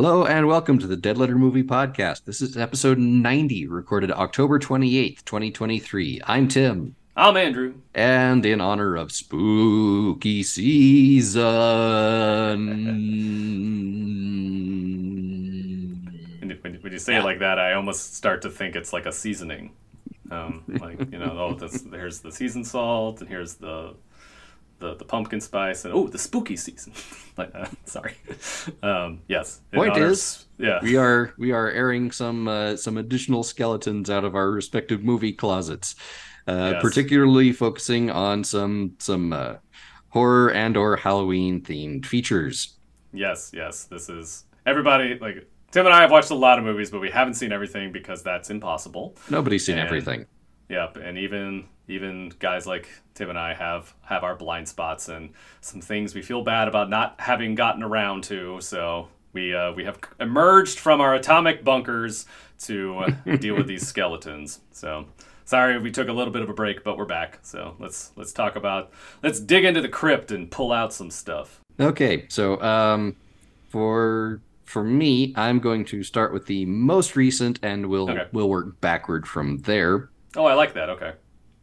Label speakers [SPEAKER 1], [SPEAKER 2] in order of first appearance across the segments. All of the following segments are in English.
[SPEAKER 1] Hello and welcome to the Dead Letter Movie Podcast. This is episode 90, recorded October 28th, 2023. I'm Tim.
[SPEAKER 2] I'm Andrew.
[SPEAKER 1] And in honor of spooky season.
[SPEAKER 2] when, you say it like that, I almost start to think it's like a seasoning. Um, like, you know, oh, this, here's the season salt, and here's the the, the pumpkin spice and oh the spooky season. Like uh, sorry. Um, yes.
[SPEAKER 1] Point is yeah. we are we are airing some uh, some additional skeletons out of our respective movie closets uh, yes. particularly focusing on some some uh, horror and or halloween themed features.
[SPEAKER 2] Yes yes. This is everybody like tim and i have watched a lot of movies but we haven't seen everything because that's impossible.
[SPEAKER 1] Nobody's seen and, everything.
[SPEAKER 2] Yep and even even guys like Tim and I have have our blind spots and some things we feel bad about not having gotten around to. So we uh, we have emerged from our atomic bunkers to uh, deal with these skeletons. So sorry we took a little bit of a break, but we're back. So let's let's talk about let's dig into the crypt and pull out some stuff.
[SPEAKER 1] Okay, so um, for for me, I'm going to start with the most recent, and we'll okay. we'll work backward from there.
[SPEAKER 2] Oh, I like that. Okay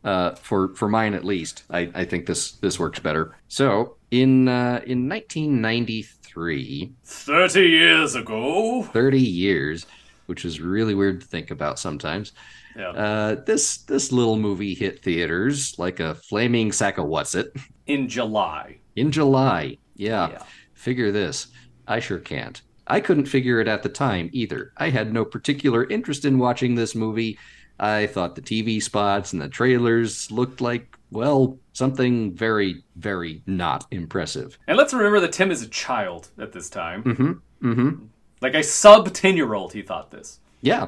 [SPEAKER 1] uh, for for mine at least. I, I think this this works better. So in uh, in 1993,
[SPEAKER 2] thirty years ago,
[SPEAKER 1] thirty years, which is really weird to think about sometimes. Yeah. Uh, this this little movie hit theaters like a flaming sack of what's it
[SPEAKER 2] in July.
[SPEAKER 1] In July, yeah. yeah. Figure this. I sure can't. I couldn't figure it at the time either. I had no particular interest in watching this movie I thought the TV spots and the trailers looked like, well, something very, very not impressive.
[SPEAKER 2] And let's remember that Tim is a child at this time.
[SPEAKER 1] Mm-hmm. Mm-hmm.
[SPEAKER 2] Like a sub 10 year old, he thought this.
[SPEAKER 1] Yeah.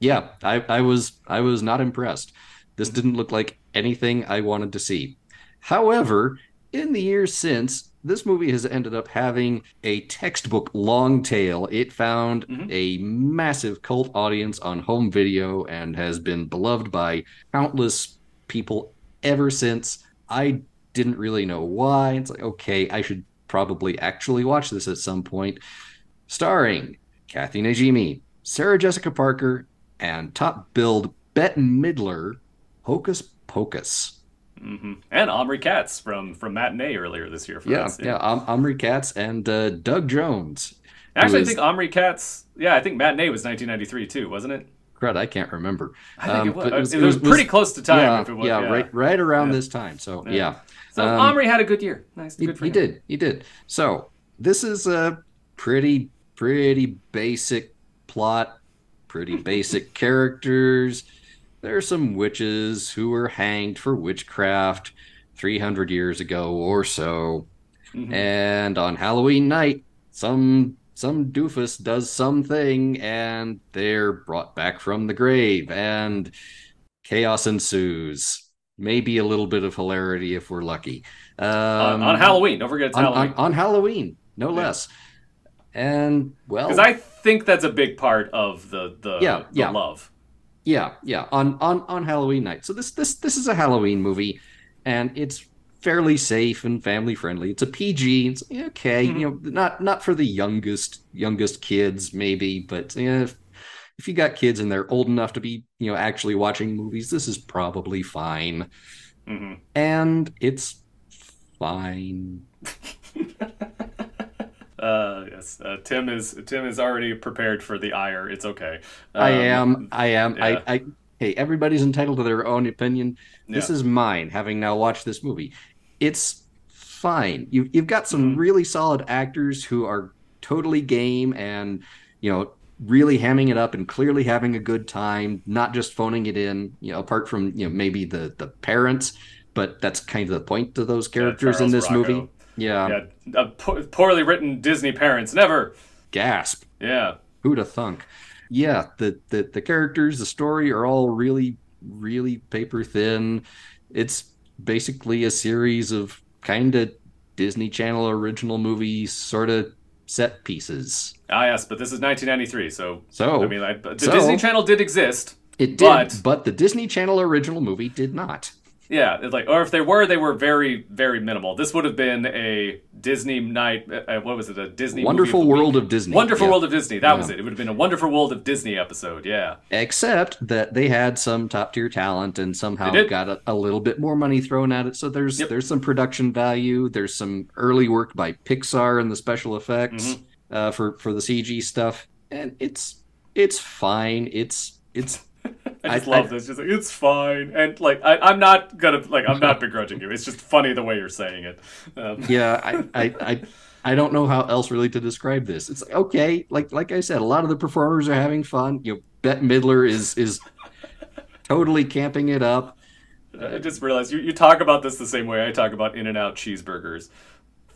[SPEAKER 1] Yeah. I, I was I was not impressed. This didn't look like anything I wanted to see. However, in the years since, this movie has ended up having a textbook long tail. It found mm-hmm. a massive cult audience on home video and has been beloved by countless people ever since. I didn't really know why. It's like, okay, I should probably actually watch this at some point. Starring Kathy Najimy, Sarah Jessica Parker, and top billed Bette Midler, Hocus Pocus.
[SPEAKER 2] Mm-hmm. And Omri Katz from from Matinee earlier this year.
[SPEAKER 1] yeah, us. yeah, yeah. Um, Omri Katz and uh, Doug Jones.
[SPEAKER 2] Actually, is... I think Omri Katz. Yeah, I think Matinee was 1993 too, wasn't it?
[SPEAKER 1] Crud, I can't remember.
[SPEAKER 2] I think um, it, was. It, was, it, was, pretty close to time.
[SPEAKER 1] Yeah,
[SPEAKER 2] was,
[SPEAKER 1] yeah, yeah, right, right around this time. So yeah.
[SPEAKER 2] So um, Omri had a good year. Nice,
[SPEAKER 1] he,
[SPEAKER 2] he
[SPEAKER 1] did. He did. So this is a pretty, pretty basic plot, pretty basic characters there are some witches who were hanged for witchcraft 300 years ago or so. Mm-hmm. And on Halloween night, some some doofus does something and they're brought back from the grave and chaos ensues. Maybe a little bit of hilarity if we're lucky.
[SPEAKER 2] Um, on, on, Halloween, don't forget it's
[SPEAKER 1] on,
[SPEAKER 2] Halloween.
[SPEAKER 1] On, on Halloween, no yeah. less. And well,
[SPEAKER 2] because I think that's a big part of the the, yeah, the yeah. love.
[SPEAKER 1] Yeah, yeah, on on on Halloween night. So this this this is a Halloween movie, and it's fairly safe and family friendly. It's a PG. It's okay, mm-hmm. you know, not not for the youngest youngest kids maybe, but you know, if, if you got kids and they're old enough to be you know actually watching movies, this is probably fine. Mm-hmm. And it's fine.
[SPEAKER 2] Yes, uh, Tim is Tim is already prepared for the ire. It's okay.
[SPEAKER 1] Um, I am. I am. Yeah. I, I. Hey, everybody's entitled to their own opinion. This yeah. is mine. Having now watched this movie, it's fine. You you've got some mm-hmm. really solid actors who are totally game and you know really hamming it up and clearly having a good time, not just phoning it in. You know, apart from you know maybe the the parents, but that's kind of the point to those characters yeah, in this Rocco. movie. Yeah.
[SPEAKER 2] Yeah. Po- poorly written Disney parents. Never.
[SPEAKER 1] Gasp.
[SPEAKER 2] Yeah.
[SPEAKER 1] Who'd have thunk? Yeah. The, the, the characters, the story are all really, really paper thin. It's basically a series of kind of Disney Channel original movie sort of set pieces.
[SPEAKER 2] Ah, yes, but this is 1993, so
[SPEAKER 1] so
[SPEAKER 2] I mean, I, the so, Disney Channel did exist.
[SPEAKER 1] It did, but... but the Disney Channel original movie did not.
[SPEAKER 2] Yeah, it's like, or if they were, they were very, very minimal. This would have been a Disney night. Uh, what was it? A Disney
[SPEAKER 1] Wonderful
[SPEAKER 2] of
[SPEAKER 1] World
[SPEAKER 2] week?
[SPEAKER 1] of Disney.
[SPEAKER 2] Wonderful
[SPEAKER 1] Yeah.
[SPEAKER 2] World of Disney. That was it. It would have been a Wonderful World of Disney episode. Yeah.
[SPEAKER 1] Except that they had some top tier talent and somehow got a, a little bit more money thrown at it. So there's
[SPEAKER 2] Yep.
[SPEAKER 1] there's some production value. There's some early work by Pixar and the special effects
[SPEAKER 2] Mm-hmm.
[SPEAKER 1] uh, for for the CG stuff, and it's it's fine. It's it's
[SPEAKER 2] I just
[SPEAKER 1] I-
[SPEAKER 2] love this. Just like, it's fine, and like I, I'm not gonna like I'm not begrudging you. It's just funny the way you're saying it. Um,
[SPEAKER 1] yeah. I I. I I don't know how else really to describe this. It's like, okay, like like I said, a lot of the performers are having fun. You know, Bette Midler is is totally camping it up.
[SPEAKER 2] I just realized you, you talk about this the same way I talk about In and Out cheeseburgers.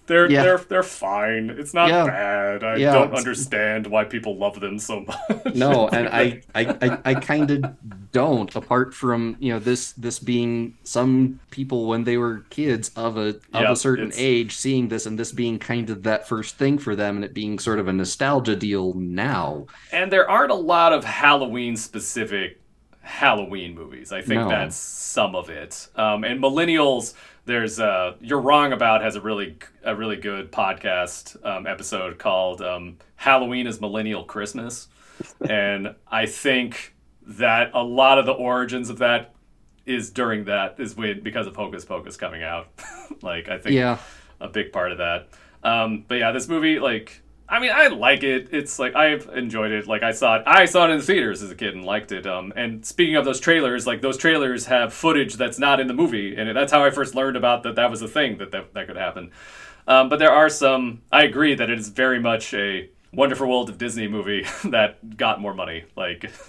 [SPEAKER 2] They're
[SPEAKER 1] Yeah.
[SPEAKER 2] they're they're fine. It's not
[SPEAKER 1] Yeah.
[SPEAKER 2] bad. I
[SPEAKER 1] Yeah,
[SPEAKER 2] don't understand why people love them so much.
[SPEAKER 1] No, and I I, I, I kind of don't. Apart from you know this this being some people when they were kids of a of a certain age seeing this and this being kind of that first thing for them and it being sort of a nostalgia deal now.
[SPEAKER 2] and there aren't a lot of Halloween specific Halloween movies. I think
[SPEAKER 1] No.
[SPEAKER 2] that's some of it. Um, and millennials, there's uh, you're wrong about has a really a really good podcast um, episode called um, Halloween is Millennial Christmas, and I think that a lot of the origins of that is during that is when because of Hocus Pocus coming out. like I think
[SPEAKER 1] Yeah.
[SPEAKER 2] a big part of that. Um, but yeah, this movie, like, I mean, I like it. It's like I've enjoyed it. Like I saw it, I saw it in the theaters as a kid and liked it. Um, and speaking of those trailers, like those trailers have footage that's not in the movie, and that's how I first learned about that. That was a thing that that, that could happen. Um, but there are some. I agree that it is very much a Wonderful World of Disney movie that got more money. Like.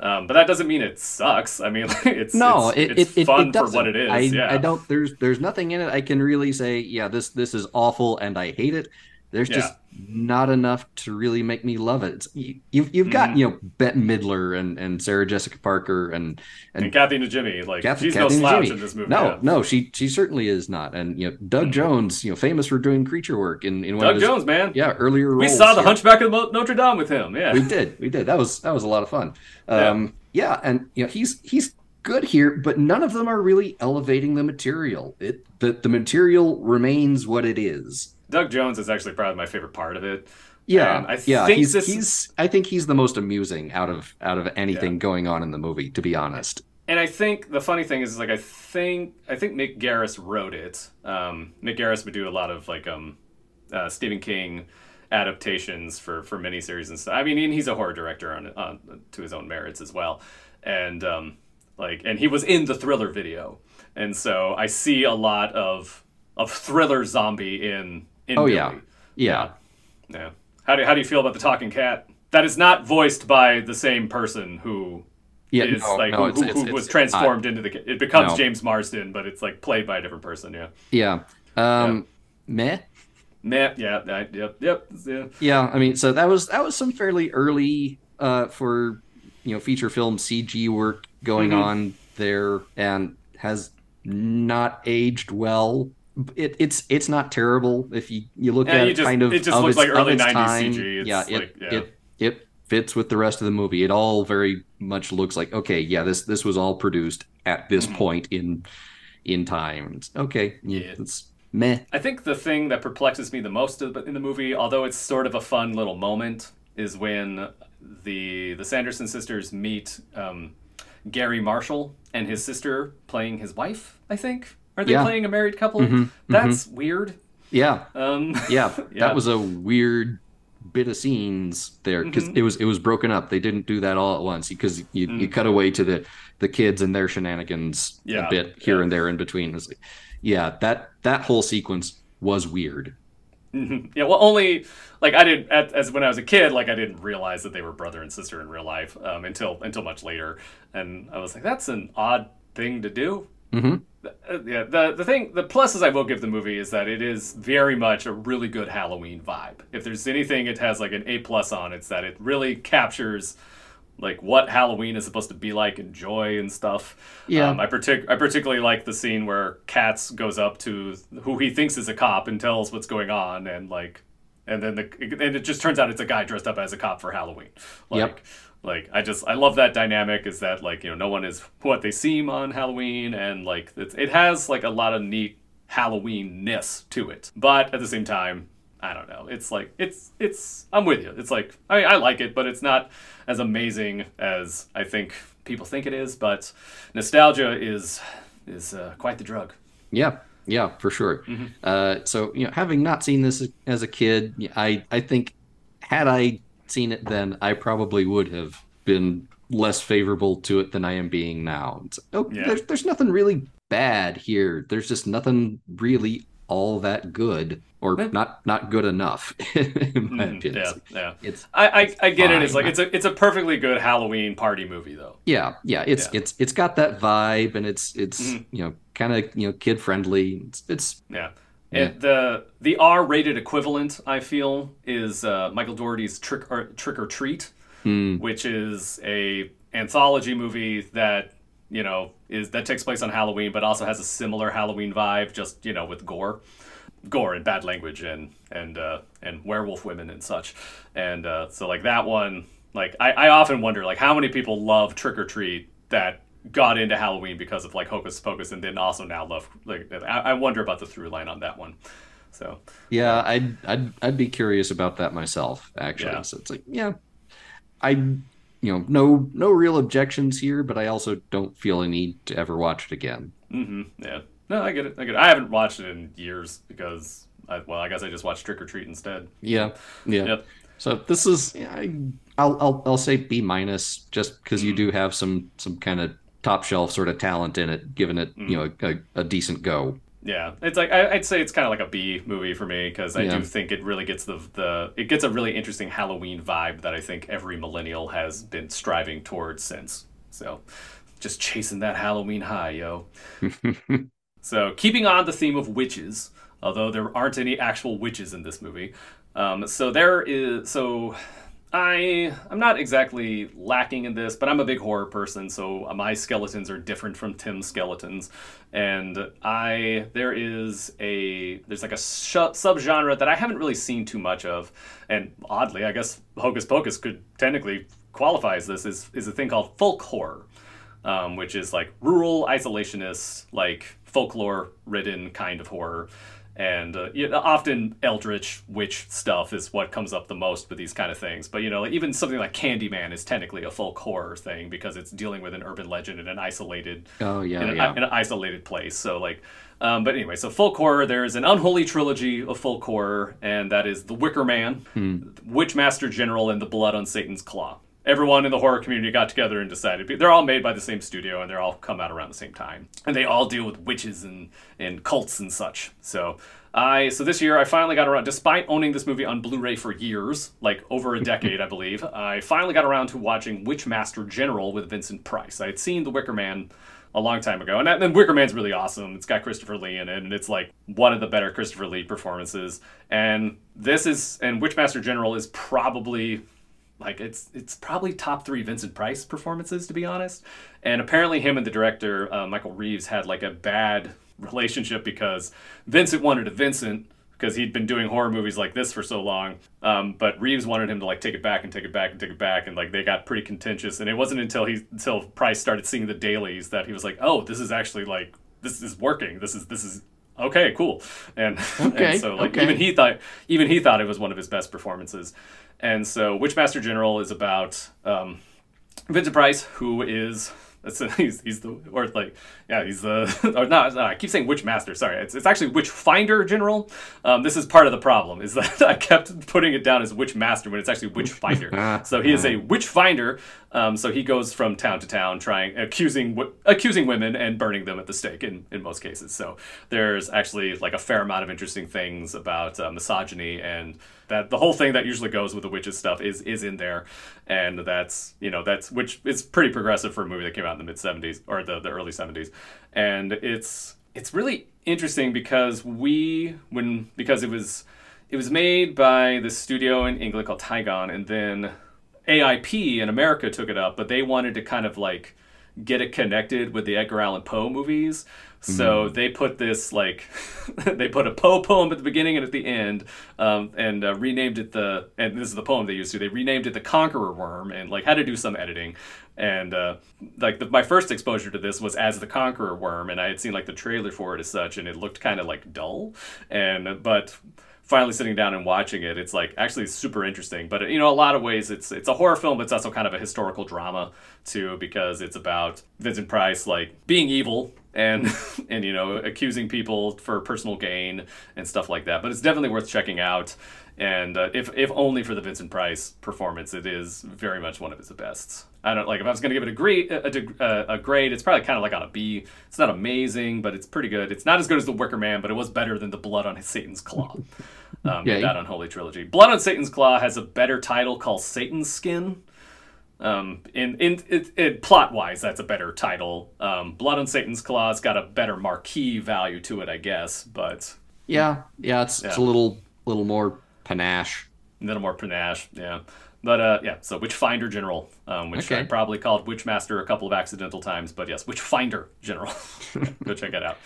[SPEAKER 2] Um, but that doesn't mean it sucks. I mean, it's
[SPEAKER 1] No,
[SPEAKER 2] it's,
[SPEAKER 1] it,
[SPEAKER 2] it's
[SPEAKER 1] it,
[SPEAKER 2] fun
[SPEAKER 1] it
[SPEAKER 2] for what it is.
[SPEAKER 1] I,
[SPEAKER 2] yeah,
[SPEAKER 1] I don't there's there's nothing in it I can really say, yeah, this this is awful and I hate it. There's
[SPEAKER 2] Yeah.
[SPEAKER 1] just not enough to really make me love it. It's, you, you've you've got
[SPEAKER 2] Mhm.
[SPEAKER 1] you know Bette Midler and and Sarah Jessica Parker and and
[SPEAKER 2] and Kathy Najimy, like
[SPEAKER 1] Kathy-
[SPEAKER 2] she's
[SPEAKER 1] Kathy
[SPEAKER 2] no slouch in this movie.
[SPEAKER 1] No,
[SPEAKER 2] yeah.
[SPEAKER 1] no, she she certainly is not. And you know, Doug
[SPEAKER 2] Mhm.
[SPEAKER 1] Jones, you know, famous for doing creature work in in one
[SPEAKER 2] Doug
[SPEAKER 1] his
[SPEAKER 2] Jones, man.
[SPEAKER 1] yeah earlier roles.
[SPEAKER 2] we saw the
[SPEAKER 1] here.
[SPEAKER 2] Hunchback of Notre Dame with him. Yeah,
[SPEAKER 1] We did, we did. That was that was a lot of fun. Um, yeah. and you know, he's he's good here, but none of them are really elevating the material. It the the material remains what it is.
[SPEAKER 2] Doug Jones is actually probably my favorite part of it.
[SPEAKER 1] Yeah,
[SPEAKER 2] And I
[SPEAKER 1] yeah.
[SPEAKER 2] think
[SPEAKER 1] He's
[SPEAKER 2] this-
[SPEAKER 1] he's. I think he's the most amusing out of out of anything going on in the movie. To be honest.
[SPEAKER 2] And I think the funny thing is, like, I think I think Mick Garris wrote it. Um, Mick Garris would do a lot of like um, uh, Stephen King adaptations for for miniseries and stuff. I mean, and he's a horror director on, on to his own merits as well. And um, like, and he was in the Thriller video, and so I see a lot of of Thriller zombie in
[SPEAKER 1] Oh
[SPEAKER 2] Billy.
[SPEAKER 1] yeah, yeah.
[SPEAKER 2] Yeah. How do how do you feel about the talking cat? That is not voiced by the same person who
[SPEAKER 1] Yeah,
[SPEAKER 2] is
[SPEAKER 1] no,
[SPEAKER 2] like
[SPEAKER 1] no,
[SPEAKER 2] who,
[SPEAKER 1] it's,
[SPEAKER 2] who,
[SPEAKER 1] it's,
[SPEAKER 2] who
[SPEAKER 1] it's,
[SPEAKER 2] was transformed into the. It becomes
[SPEAKER 1] No.
[SPEAKER 2] James Marsden, but it's like played by a different person. Yeah.
[SPEAKER 1] yeah. Um, meh.
[SPEAKER 2] Meh. Yeah. I, yep. Yep. Yeah.
[SPEAKER 1] Yeah, I mean, so that was that was some fairly early uh, for you know feature film CG work going
[SPEAKER 2] Mhm.
[SPEAKER 1] on there, and has not aged well. It, it's it's not terrible if you you look
[SPEAKER 2] Yeah,
[SPEAKER 1] at
[SPEAKER 2] you
[SPEAKER 1] it
[SPEAKER 2] just-
[SPEAKER 1] kind of
[SPEAKER 2] it just
[SPEAKER 1] of
[SPEAKER 2] looks
[SPEAKER 1] its,
[SPEAKER 2] like early
[SPEAKER 1] its
[SPEAKER 2] 90s
[SPEAKER 1] time.
[SPEAKER 2] CG. It's
[SPEAKER 1] yeah, it,
[SPEAKER 2] like- yeah.
[SPEAKER 1] it it fits with the rest of the movie. It all very much looks like okay, yeah, this this was all produced at this
[SPEAKER 2] Mhm.
[SPEAKER 1] point in in time. It's, okay, yeah,
[SPEAKER 2] Yeah.
[SPEAKER 1] it's meh.
[SPEAKER 2] I think the thing that perplexes me the most in the movie, although it's sort of a fun little moment, is when the the Sanderson sisters meet um, Garry Marshall and his sister playing his wife. I think are they
[SPEAKER 1] Yeah.
[SPEAKER 2] playing a married couple?
[SPEAKER 1] Mhm,
[SPEAKER 2] That's weird.
[SPEAKER 1] Yeah,
[SPEAKER 2] Um,
[SPEAKER 1] yeah,
[SPEAKER 2] Yeah.
[SPEAKER 1] that was a weird bit of scenes there because
[SPEAKER 2] Mhm.
[SPEAKER 1] it was it was broken up. They didn't do that all at once because you, you
[SPEAKER 2] Mm.
[SPEAKER 1] cut away to the the kids and their shenanigans
[SPEAKER 2] Yeah,
[SPEAKER 1] a bit here
[SPEAKER 2] yeah.
[SPEAKER 1] and there in between. Like, yeah, that that whole sequence was weird.
[SPEAKER 2] Mhm. Yeah, well, only like I didn't at, as when I was a kid, like I didn't realize that they were brother and sister in real life um, until until much later, and I was like, that's an odd thing to do.
[SPEAKER 1] Hmm
[SPEAKER 2] Uh, yeah, the the thing, the pluses I will give the movie is that it is very much a really good Halloween vibe. If there's anything it has like an A plus on, it's that it really captures like what Halloween is supposed to be like and joy and stuff.
[SPEAKER 1] Yeah.
[SPEAKER 2] um, I partic- I particularly like the scene where Katz goes up to who he thinks is a cop and tells what's going on, and like and then the and it just turns out it's a guy dressed up as a cop for Halloween. Like,
[SPEAKER 1] Yep.
[SPEAKER 2] Like I just I love that dynamic. Is that like you know no one is what they seem on Halloween, and like it's, it has like a lot of neat halloweenness to it, but at the same time. I don't know. It's like it's it's. I'm with you. It's like I I like it, but it's not as amazing as I think people think it is. But nostalgia is is uh, quite the drug.
[SPEAKER 1] Yeah, yeah, for sure. Uh, so you know, having not seen this as a kid, I I think had I seen it then, I probably would have been less favorable to it than I am being now. It's, oh,
[SPEAKER 2] Yeah.
[SPEAKER 1] there's there's nothing really bad here. There's just nothing really all that good, or not not good enough, in my
[SPEAKER 2] Mhm,
[SPEAKER 1] opinion.
[SPEAKER 2] Yeah, yeah.
[SPEAKER 1] It's
[SPEAKER 2] I, I, I get it. It's like it's a it's a perfectly good Halloween party movie though.
[SPEAKER 1] yeah, yeah. It's
[SPEAKER 2] Yeah.
[SPEAKER 1] it's it's got that vibe, and it's it's
[SPEAKER 2] Mhm.
[SPEAKER 1] you know kind of you know kid friendly. It's it's
[SPEAKER 2] Yeah.
[SPEAKER 1] Yeah.
[SPEAKER 2] The the R rated equivalent I feel is uh, Michael Dougherty's Trick or Trick or Treat,
[SPEAKER 1] hmm,
[SPEAKER 2] which is a anthology movie that you know is that takes place on Halloween, but also has a similar Halloween vibe, just you know with gore, gore and bad language and and uh, and werewolf women and such, and uh, so like that one, like I, I often wonder like how many people love Trick or Treat that got into Halloween because of like Hocus Pocus, and then also now love like I, I wonder about the through line on that one. So
[SPEAKER 1] Yeah, I'd I'd I'd be curious about that myself, actually.
[SPEAKER 2] Yeah.
[SPEAKER 1] So it's like, yeah, I you know, no no real objections here, but I also don't feel a need to ever watch it again.
[SPEAKER 2] Mm-hmm. yeah, no, I get it. I get it. I haven't watched it in years because I, well, I guess I just watched Trick or Treat instead.
[SPEAKER 1] Yeah, yeah.
[SPEAKER 2] Yep.
[SPEAKER 1] So this is yeah, I, I'll I'll I'll say B minus just because you do have some some kind of top shelf sort of talent in it, giving it you know a, a decent go.
[SPEAKER 2] Yeah, it's like I, I'd say it's kind of like a B movie for me because I
[SPEAKER 1] Yeah.
[SPEAKER 2] do think it really gets the the it gets a really interesting Halloween vibe that I think every millennial has been striving towards since. So, just chasing that Halloween high, yo. So, keeping on the theme of witches, although there aren't any actual witches in this movie. Um, so there is so I I'm not exactly lacking in this, but I'm a big horror person, so my skeletons are different from Tim's skeletons, and I there is a there's like a sh- subgenre that I haven't really seen too much of, and oddly, I guess Hocus Pocus could technically qualify as this is is a thing called folk horror um, which is like rural isolationist, like folklore ridden kind of horror. And uh, you know, often eldritch witch stuff is what comes up the most with these kind of things. But you know, even something like Candyman is technically a folk horror thing because it's dealing with an urban legend in an isolated
[SPEAKER 1] Oh yeah,
[SPEAKER 2] in, a-
[SPEAKER 1] yeah.
[SPEAKER 2] in an isolated place. So like, um, but anyway, so folk horror. There's an unholy trilogy of folk horror, and that is The Wicker Man, Witchmaster General, and The Blood on Satan's Claw. Everyone in the horror community got together and decided they're all made by the same studio and they're all come out around the same time, and they all deal with witches and and cults and such. So. I so this year I finally got around, despite owning this movie on Blu-ray for years, like over a decade, I believe. I finally got around to watching Witchmaster General with Vincent Price. I had seen The Wicker Man a long time ago. And then Wicker Man's really awesome. It's got Christopher Lee in it, and it's like one of the better Christopher Lee performances. And this is and Witchmaster General is probably like it's it's probably top three Vincent Price performances to be honest. And apparently him and the director uh, Michael Reeves had like a bad relationship because Vincent wanted a Vincent because he'd been doing horror movies like this for so long. Um, but Reeves wanted him to like take it back and take it back and take it back, and like they got pretty contentious. And it wasn't until he until Price started seeing the dailies that he was like, "Oh, this is actually like this is working. This is this is okay, cool." And,
[SPEAKER 1] Okay,
[SPEAKER 2] and so like
[SPEAKER 1] okay.
[SPEAKER 2] even he thought even he thought it was one of his best performances. And so Witchmaster General is about um, Vincent Price, who is that's he's, he's the or like yeah he's the or no, no I keep saying witch master sorry it's, it's actually witch finder General um, this is part of the problem is that I kept putting it down as witch master when it's actually witch finder so he is a Witchfinder um, so he goes from town to town trying accusing accusing women and burning them at the stake in, in most cases. So there's actually like a fair amount of interesting things about uh, misogyny and that the whole thing that usually goes with the witches stuff is is in there. And that's you know that's which is pretty progressive for a movie that came out in the mid 70s or the, the early 70s and it's it's really interesting because we when because it was it was made by this studio in England called Tigon and then AIP in America took it up but they wanted to kind of like get it connected with the Edgar Allan Poe movies. So
[SPEAKER 1] Mm.
[SPEAKER 2] they put this like they put a Poe poem at the beginning and at the end, um, and uh, renamed it the and this is the poem they used to. They renamed it the Conqueror Worm and like had to do some editing. And uh, like the, my first exposure to this was as the Conqueror Worm, and I had seen like the trailer for it as such, and it looked kind of like dull. And but finally sitting down and watching it, it's like actually super interesting. But you know, a lot of ways, it's it's a horror film, but it's also kind of a historical drama too, because it's about Vincent Price like being evil and and you know accusing people for personal gain and stuff like that. But it's definitely worth checking out. And uh, if if only for the Vincent Price performance, it is very much one of his bests. I don't like if I was going to give it a grade, a, a grade, it's probably kind of like on a B. It's not amazing, but it's pretty good. It's not as good as The Wicker Man, but it was better than The Blood on Satan's Claw. Um,
[SPEAKER 1] Yeah.
[SPEAKER 2] that Unholy Trilogy. Blood on Satan's Claw has a better title called Satan's Skin. Um, in in it, it plot wise, that's a better title. Um, Blood on Satan's Claw's got a better marquee value to it, I guess, but
[SPEAKER 1] Yeah, yeah, it's it's a little little more panache.
[SPEAKER 2] a little more panache, yeah. But uh, yeah, so Witchfinder General, um, which I probably called Witchmaster a couple of accidental times, but yes, Witchfinder General. Go check it out.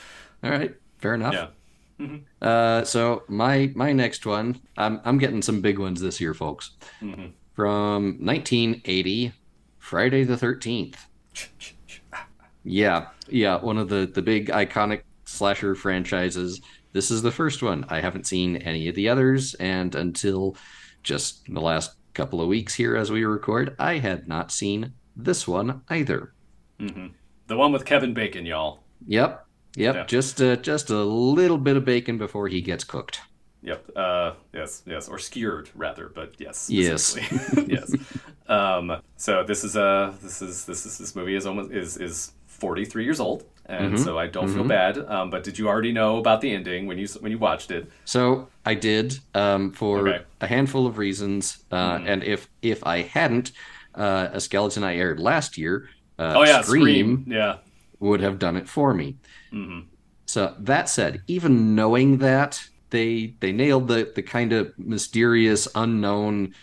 [SPEAKER 1] All right, fair enough.
[SPEAKER 2] Yeah.
[SPEAKER 1] Uh, so my my next one, I'm I'm getting some big ones this year, folks.
[SPEAKER 2] Mhm.
[SPEAKER 1] From 1980, Friday the 13th. Yeah, yeah, one of the the big iconic slasher franchises. This is the first one. I haven't seen any of the others, and until just the last couple of weeks here as we record, I had not seen this one either.
[SPEAKER 2] hmm The one with Kevin Bacon, y'all.
[SPEAKER 1] Yep, yep,
[SPEAKER 2] Yeah.
[SPEAKER 1] just uh, just a little bit of bacon before he gets cooked.
[SPEAKER 2] Yep. Uh, yes. Yes. Or skewered rather, but yes.
[SPEAKER 1] Yes.
[SPEAKER 2] yes. Um, so this is uh this is this is this movie is almost is is 43 years old, and
[SPEAKER 1] Mhm.
[SPEAKER 2] so I don't feel bad. Um, but did you already know about the ending when you when you watched it?
[SPEAKER 1] So I did um, for
[SPEAKER 2] Okay.
[SPEAKER 1] a handful of reasons, uh,
[SPEAKER 2] Mhm.
[SPEAKER 1] and if if I hadn't, uh, a skeleton I aired last year, uh,
[SPEAKER 2] Oh yeah,
[SPEAKER 1] Scream,
[SPEAKER 2] Scream. Yeah.
[SPEAKER 1] would have done it for me.
[SPEAKER 2] hmm
[SPEAKER 1] So that said, even knowing that, they they nailed the the kind of mysterious, unknown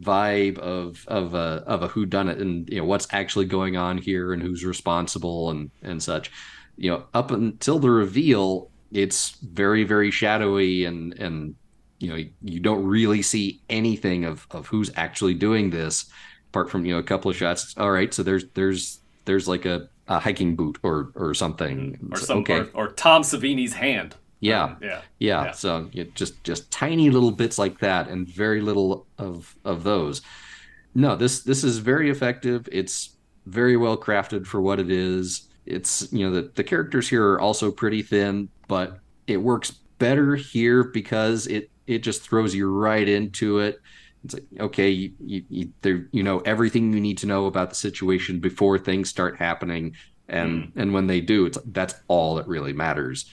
[SPEAKER 1] vibe of of a of a who done it and you know what's actually going on here and who's responsible and and such. You know, up until the reveal, it's very very shadowy and and you know you don't really see anything of of who's actually doing this apart from you know a couple of shots all right so there's there's there's like a, a hiking boot or or something
[SPEAKER 2] Or some
[SPEAKER 1] okay
[SPEAKER 2] or, or Tom Savini's hand.
[SPEAKER 1] Yeah
[SPEAKER 2] Um, yeah.
[SPEAKER 1] yeah,
[SPEAKER 2] Yeah.
[SPEAKER 1] so you just just tiny little bits like that, and very little of of those. No, this this is very effective. It's very well crafted for what it is. It's you know the the characters here are also pretty thin, but it works better here because it it just throws you right into it. It's like okay, you you you, there, you know everything you need to know about the situation before things start happening, and and when they do, it's that's all that really matters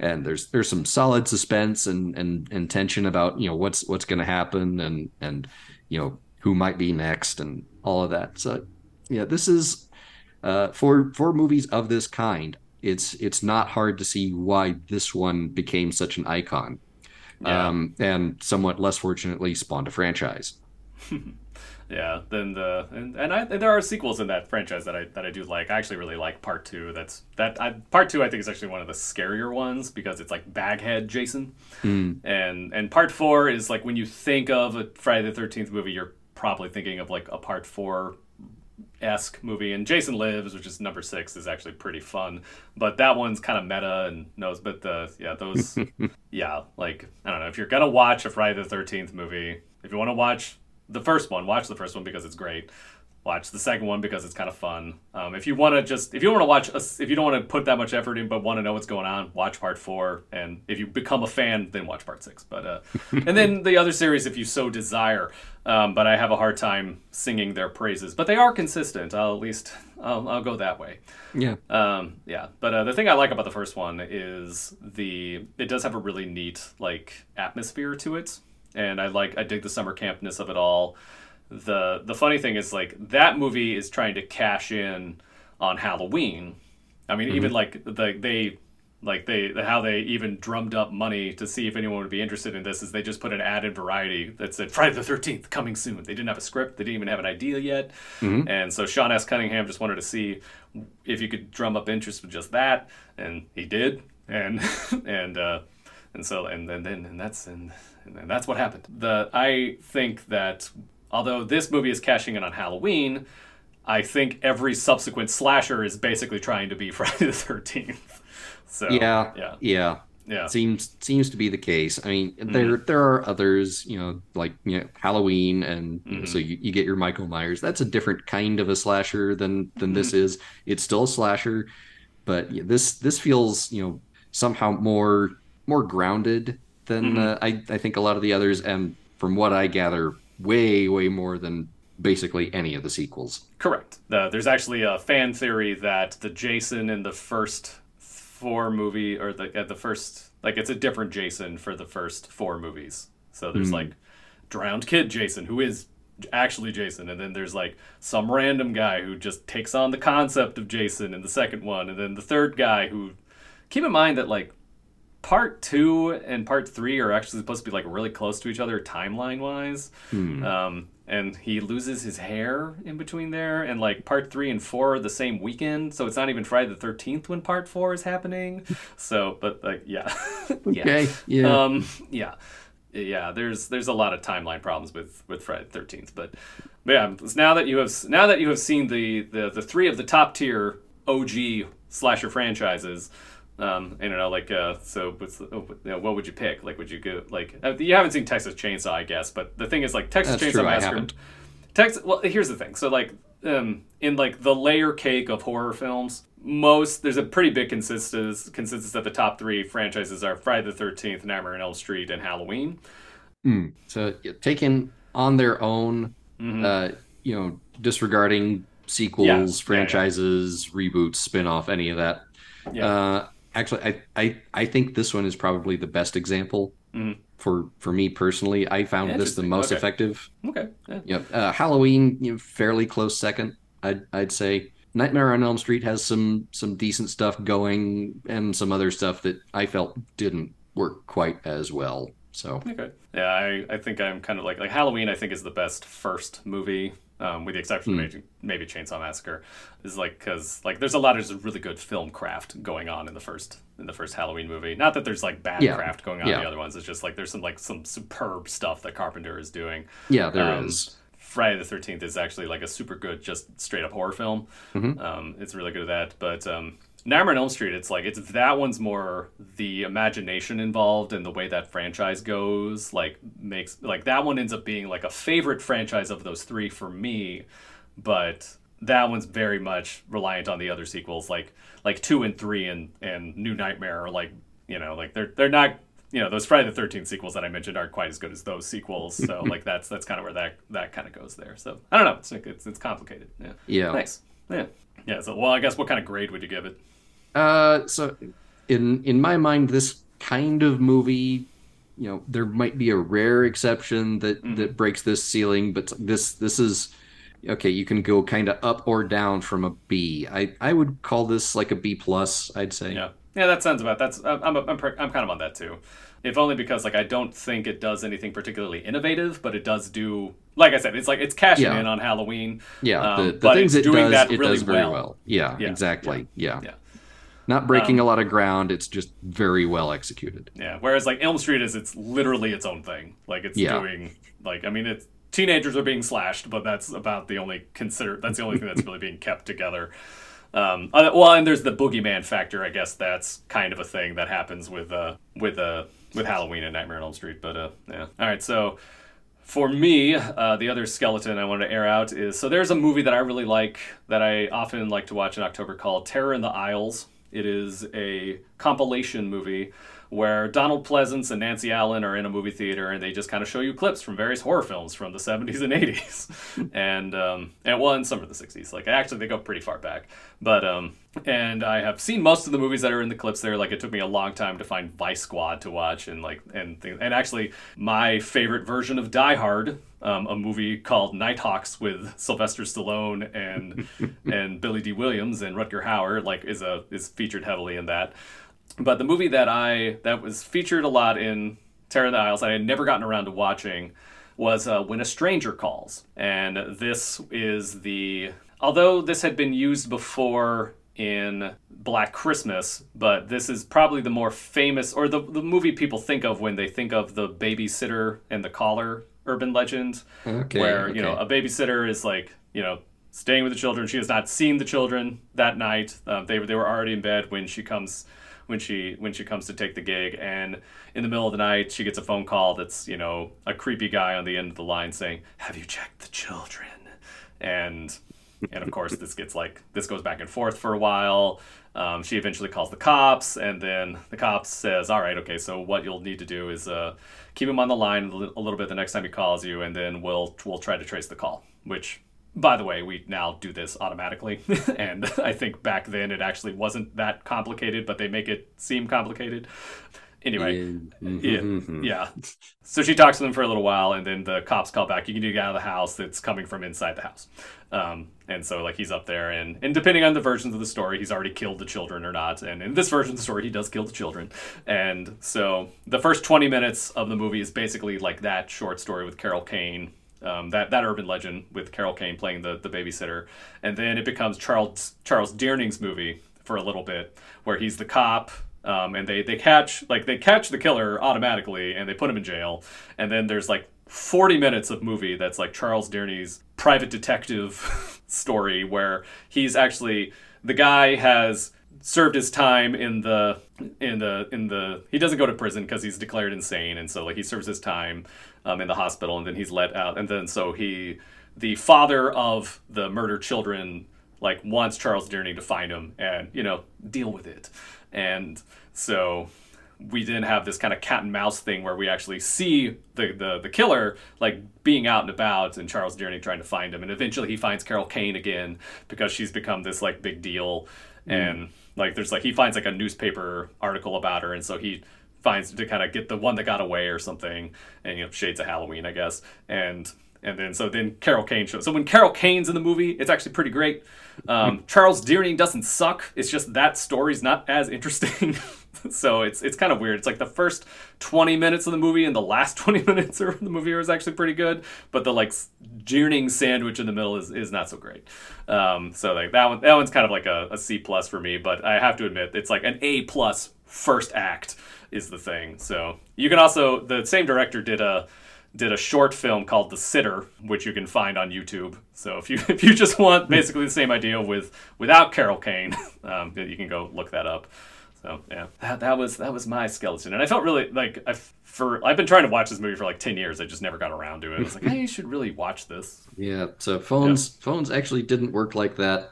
[SPEAKER 1] and there's there's some solid suspense and and, and tension about you know what's what's going to happen and and you know who might be next and all of that. So yeah this is uh for for movies of this kind it's it's not hard to see why this one became such an icon.
[SPEAKER 2] Yeah.
[SPEAKER 1] um and somewhat less fortunately spawned a franchise
[SPEAKER 2] Yeah, then the and, and I and there are sequels in that franchise that I that I do like. I actually really like part two. That's that I, part two I think is actually one of the scarier ones because it's like Baghead Jason,
[SPEAKER 1] Mm,
[SPEAKER 2] and and part four is like when you think of a Friday the Thirteenth movie, you're probably thinking of like a part four esque movie. And Jason Lives, which is number six, is actually pretty fun. But that one's kind of meta and knows. But the yeah those yeah like I don't know if you're gonna watch a Friday the Thirteenth movie, if you want to watch the first one, watch the first one because it's great. Watch the second one because it's kind of fun. Um, if you want to just, if you don't want to watch, a, if you don't want to put that much effort in, but want to know what's going on, watch part four. And if you become a fan, then watch part six. But uh, and then the other series, if you so desire. Um, but I have a hard time singing their praises. But they are consistent. I'll at least I'll, I'll go that way.
[SPEAKER 1] yeah
[SPEAKER 2] Um, yeah, but uh, the thing I like about the first one is the it does have a really neat like atmosphere to it, and I like I dig the summer campness of it all. The the funny thing is like that movie is trying to cash in on Halloween. I mean, even like the they like they how they even drummed up money to see if anyone would be interested in this is they just put an ad in Variety that said Friday the Thirteenth coming soon. They didn't have a script. They didn't even have an idea yet.
[SPEAKER 1] Mm-hmm.
[SPEAKER 2] And so Sean S. Cunningham just wanted to see if you could drum up interest with just that, and he did. And and uh, and so and then and, and that's and, and that's what happened. The I think that although this movie is cashing in on Halloween. I think every subsequent slasher is basically trying to be Friday the Thirteenth. So
[SPEAKER 1] yeah,
[SPEAKER 2] yeah,
[SPEAKER 1] yeah.
[SPEAKER 2] yeah.
[SPEAKER 1] Seems seems to be the case. I mean,
[SPEAKER 2] Mm-hmm.
[SPEAKER 1] there there are others, you know, like you know, Halloween, and you know,
[SPEAKER 2] Mm-hmm.
[SPEAKER 1] so you, you get your Michael Myers. That's a different kind of a slasher than than this
[SPEAKER 2] Mm-hmm.
[SPEAKER 1] is. It's still a slasher, but yeah, this this feels you know somehow more more grounded than
[SPEAKER 2] Mm-hmm.
[SPEAKER 1] uh, I I think a lot of the others, and from what I gather, way way more than basically any of the sequels.
[SPEAKER 2] Correct. Uh, there's actually a fan theory that the Jason in the first four movie or the uh, the first like it's a different Jason for the first four movies. So there's like drowned kid Jason who is actually Jason and then there's like some random guy who just takes on the concept of Jason in the second one and then the third guy who keep in mind that like part 2 and part 3 are actually supposed to be like really close to each other timeline wise. Um, and he loses his hair in between there and like part 3 and 4 are the same weekend so it's not even Friday the 13th when part 4 is happening. So but like yeah. yeah.
[SPEAKER 1] Okay, yeah.
[SPEAKER 2] Um, yeah, yeah. There's there's a lot of timeline problems with with Friday the Thirteenth, but, but yeah. Now that you have now that you have seen the the, the three of the top tier OG slasher franchises. Um, you know, like, uh, so, what's the, oh, you know, what would you pick? Like, would you go, like, uh, you haven't seen Texas Chainsaw, I guess, but the thing is, like, Texas
[SPEAKER 1] That's
[SPEAKER 2] Chainsaw
[SPEAKER 1] true,
[SPEAKER 2] Massacre. Texas. Well, here's the thing. So like, um, in like the layer cake of horror films, most there's a pretty big consensus consensus that the top three franchises are Friday the Thirteenth, Nightmare on Elm Street, and Halloween.
[SPEAKER 1] Mm. So yeah, taken on their own,
[SPEAKER 2] Mhm.
[SPEAKER 1] uh, you know, disregarding sequels,
[SPEAKER 2] Yeah, yeah, yeah.
[SPEAKER 1] franchises, reboots, spin-off, any of that.
[SPEAKER 2] Yeah.
[SPEAKER 1] Uh, actually, I, I I think this one is probably the best example
[SPEAKER 2] Mhm.
[SPEAKER 1] for for me personally. I found this the most
[SPEAKER 2] okay.
[SPEAKER 1] effective.
[SPEAKER 2] Okay. Yeah.
[SPEAKER 1] Yep. Uh, Halloween, you know, fairly close second. I'd I'd say. Nightmare on Elm Street has some some decent stuff going, and some other stuff that I felt didn't work quite as well. So
[SPEAKER 2] Okay. Yeah, I, I think I'm kind of like like Halloween. I think is the best first movie, um, with the exception
[SPEAKER 1] Hmm.
[SPEAKER 2] of maybe, maybe Chainsaw Massacre. Is like because like there's a lot of just really good film craft going on in the first in the first Halloween movie. Not that there's like bad
[SPEAKER 1] Yeah.
[SPEAKER 2] craft going on in the other ones. It's just like there's some like some superb stuff that Carpenter is doing.
[SPEAKER 1] yeah, there is.
[SPEAKER 2] Um, Friday the Thirteenth is actually like a super good, just straight up horror film.
[SPEAKER 1] Mhm.
[SPEAKER 2] Um, it's really good at that. But um, Nightmare on Elm Street, it's like it's that one's more the imagination involved and the way that franchise goes. Like makes like that one ends up being like a favorite franchise of those three for me. But that one's very much reliant on the other sequels, like like two and three and and New Nightmare are like you know like they're they're not you know those Friday the Thirteenth sequels that I mentioned aren't quite as good as those sequels. So like that's that's kind of where that that kind of goes there. So I don't know. It's it's, it's complicated. Yeah.
[SPEAKER 1] Yeah.
[SPEAKER 2] Nice. Yeah. Yeah. So well, I guess what kind of grade would you give it?
[SPEAKER 1] Uh, so in in my mind, this kind of movie, you know, there might be a rare exception that
[SPEAKER 2] Mm-hmm.
[SPEAKER 1] that breaks this ceiling, but this this is okay. You can go kind of up or down from a B. I I would call this like a B plus. I'd say.
[SPEAKER 2] Yeah. Yeah, that sounds about. That's I'm I'm I'm, I'm kind of on that too. If only because like I don't think it does anything particularly innovative, but it does do. Like I said, it's like it's cashing
[SPEAKER 1] Yeah.
[SPEAKER 2] in on Halloween.
[SPEAKER 1] Yeah,
[SPEAKER 2] Um,
[SPEAKER 1] the, the
[SPEAKER 2] but
[SPEAKER 1] things
[SPEAKER 2] it's
[SPEAKER 1] it
[SPEAKER 2] doing
[SPEAKER 1] does,
[SPEAKER 2] that
[SPEAKER 1] it
[SPEAKER 2] really
[SPEAKER 1] does very
[SPEAKER 2] well.
[SPEAKER 1] well. Yeah,
[SPEAKER 2] Yeah,
[SPEAKER 1] exactly. Yeah.
[SPEAKER 2] Yeah.
[SPEAKER 1] Not breaking
[SPEAKER 2] Um,
[SPEAKER 1] a lot of ground. It's just very well executed.
[SPEAKER 2] Yeah. Whereas like Elm Street is it's literally its own thing. Like it's doing like I mean it's teenagers are being slashed, but that's about the only consider that's the only thing that's really being kept together. Um, uh, well, and there's the boogeyman factor. I guess that's kind of a thing that happens with uh with uh with Halloween and Nightmare on Elm Street. But uh yeah. All right, so for me, uh, the other skeleton I wanted to air out is so there's a movie that I really like that I often like to watch in October called Terror in the Aisles. It is a compilation movie where Donald Pleasence and Nancy Allen are in a movie theater and they just kind of show you clips from various horror films from the 70s and 80s and um, and well and some of the 60s like actually they go pretty far back. But um and I have seen most of the movies that are in the clips there. Like it took me a long time to find Vice Squad to watch and like and things. And actually my favorite version of Die Hard um, a movie called Nighthawks with Sylvester Stallone and and Billy Dee Williams and Rutger Hauer like is a is featured heavily in that but the movie that I that was featured a lot in Terror in the Aisles, I had never gotten around to watching, was uh, When a Stranger Calls, and this is the although this had been used before in Black Christmas, but this is probably the more famous or the, the movie people think of when they think of the babysitter and the caller urban legend.
[SPEAKER 1] Okay,
[SPEAKER 2] where, you know, a babysitter is like, you know, staying with the children. She has not seen the children that night. Uh, they, they were already in bed when she comes when she when she comes to take the gig. And in the middle of the night she gets a phone call that's you know a creepy guy on the end of the line saying have you checked the children? And and of course this gets like this goes back and forth for a while. Um, she eventually calls the cops and then the cops says all right okay so what you'll need to do is uh, keep him on the line a little bit the next time he calls you and then we'll we'll try to trace the call which by the way we now do this automatically and i think back then it actually wasn't that complicated but they make it seem complicated anyway yeah,
[SPEAKER 1] Mhm.
[SPEAKER 2] yeah. So she talks to them for a little while, and then the cops call back. You need to get out of the house. That's coming from inside the house. Um, and so like he's up there, and and depending on the versions of the story, he's already killed the children or not. And in this version of the story, he does kill the children. And so the first twenty minutes of the movie is basically like that short story with Carol Kane. Um, that, that urban legend with Carol Kane playing the, the babysitter, and then it becomes Charles Charles Durning's movie for a little bit, where he's the cop um, and they they catch like they catch the killer automatically and they put him in jail. And then there's like 40 minutes of movie that's like charles Durning's private detective story where he's actually the guy has served his time in the in the in the he doesn't go to prison because he's declared insane and so like he serves his time um, in the hospital and then he's let out and then so he the father of the murdered children like wants Charles Durning to find him and you know deal with it. And so we then have this kind of cat and mouse thing where we actually see the, the, the killer like being out and about and Charles Durning trying to find him. And eventually he finds Carol Kane again because she's become this like big deal. And like there's like he finds like a newspaper article about her and so he finds to kind of get the one that got away or something and you know shades of Halloween I guess and and then so then Carol Kane shows. So when Carol Kane's in the movie, it's actually pretty great. Um, Charles Durning doesn't suck. It's just that story's not as interesting. so it's it's kind of weird. It's like the first 20 minutes of the movie and the last 20 minutes of the movie is actually pretty good, but the like Durning sandwich in the middle is, is not so great. Um, so like that one that one's kind of like a, a C plus for me, but I have to admit it's like an A plus first act is the thing. So you can also the same director did a did a short film called The Sitter, which you can find on YouTube. So if you if you just want basically the same idea with without Carol Kane, um, you can go look that up. So yeah, that, that was that was my skeleton, and I felt really like I for I've been trying to watch this movie for like ten years. I just never got around to it. I was like, hey, you should really watch this.
[SPEAKER 1] Yeah. So phones phones actually didn't work like that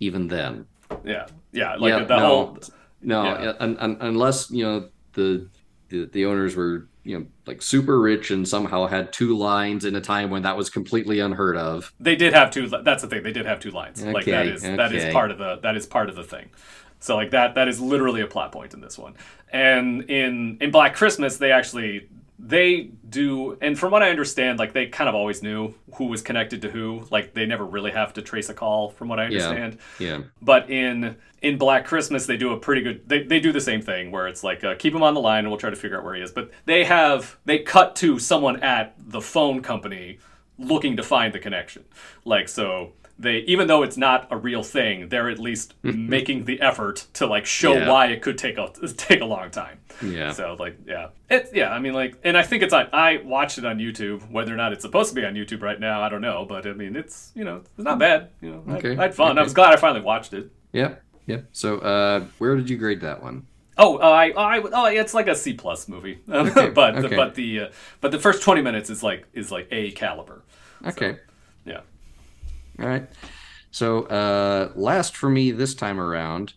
[SPEAKER 1] even then.
[SPEAKER 2] Yeah, yeah, like
[SPEAKER 1] yeah,
[SPEAKER 2] the
[SPEAKER 1] no,
[SPEAKER 2] whole
[SPEAKER 1] no,
[SPEAKER 2] yeah.
[SPEAKER 1] un, un, unless you know the, the the owners were you know like super rich and somehow had two lines in a time when that was completely unheard of.
[SPEAKER 2] they did have two. That's the thing. They did have two lines. like that
[SPEAKER 1] Okay,
[SPEAKER 2] is that is part of the that is part of the thing. So like that that is literally a plot point in this one. And in in Black Christmas, they actually they do and from what I understand, like they kind of always knew who was connected to who. Like they never really have to trace a call, from what I
[SPEAKER 1] Yeah.
[SPEAKER 2] understand.
[SPEAKER 1] Yeah.
[SPEAKER 2] But in in Black Christmas, they do a pretty good. They, they do the same thing where it's like uh, keep him on the line and we'll try to figure out where he is. But they have they cut to someone at the phone company looking to find the connection. Like so they even though it's not a real thing, they're at least making the effort to like show
[SPEAKER 1] Yeah.
[SPEAKER 2] why it could take a take a long time.
[SPEAKER 1] Yeah.
[SPEAKER 2] So like yeah, it's yeah. I mean like, and I think it's on. I watched it on YouTube. Whether or not it's supposed to be on YouTube right now, I don't know. But I mean, it's you know, it's not bad. You know, I-
[SPEAKER 1] Okay,
[SPEAKER 2] I, had fun. I was glad I finally watched it.
[SPEAKER 1] Yeah. Yeah. So uh, where did you grade that one?
[SPEAKER 2] Oh, uh, I, I, oh, it's like a C plus movie,
[SPEAKER 1] Okay,
[SPEAKER 2] but
[SPEAKER 1] okay.
[SPEAKER 2] but the uh, but the first twenty minutes is like is like A caliber.
[SPEAKER 1] Okay.
[SPEAKER 2] Yeah.
[SPEAKER 1] All right. So uh, last for me this time around,